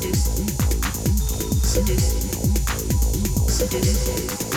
Seduce. Seduce. Seduce.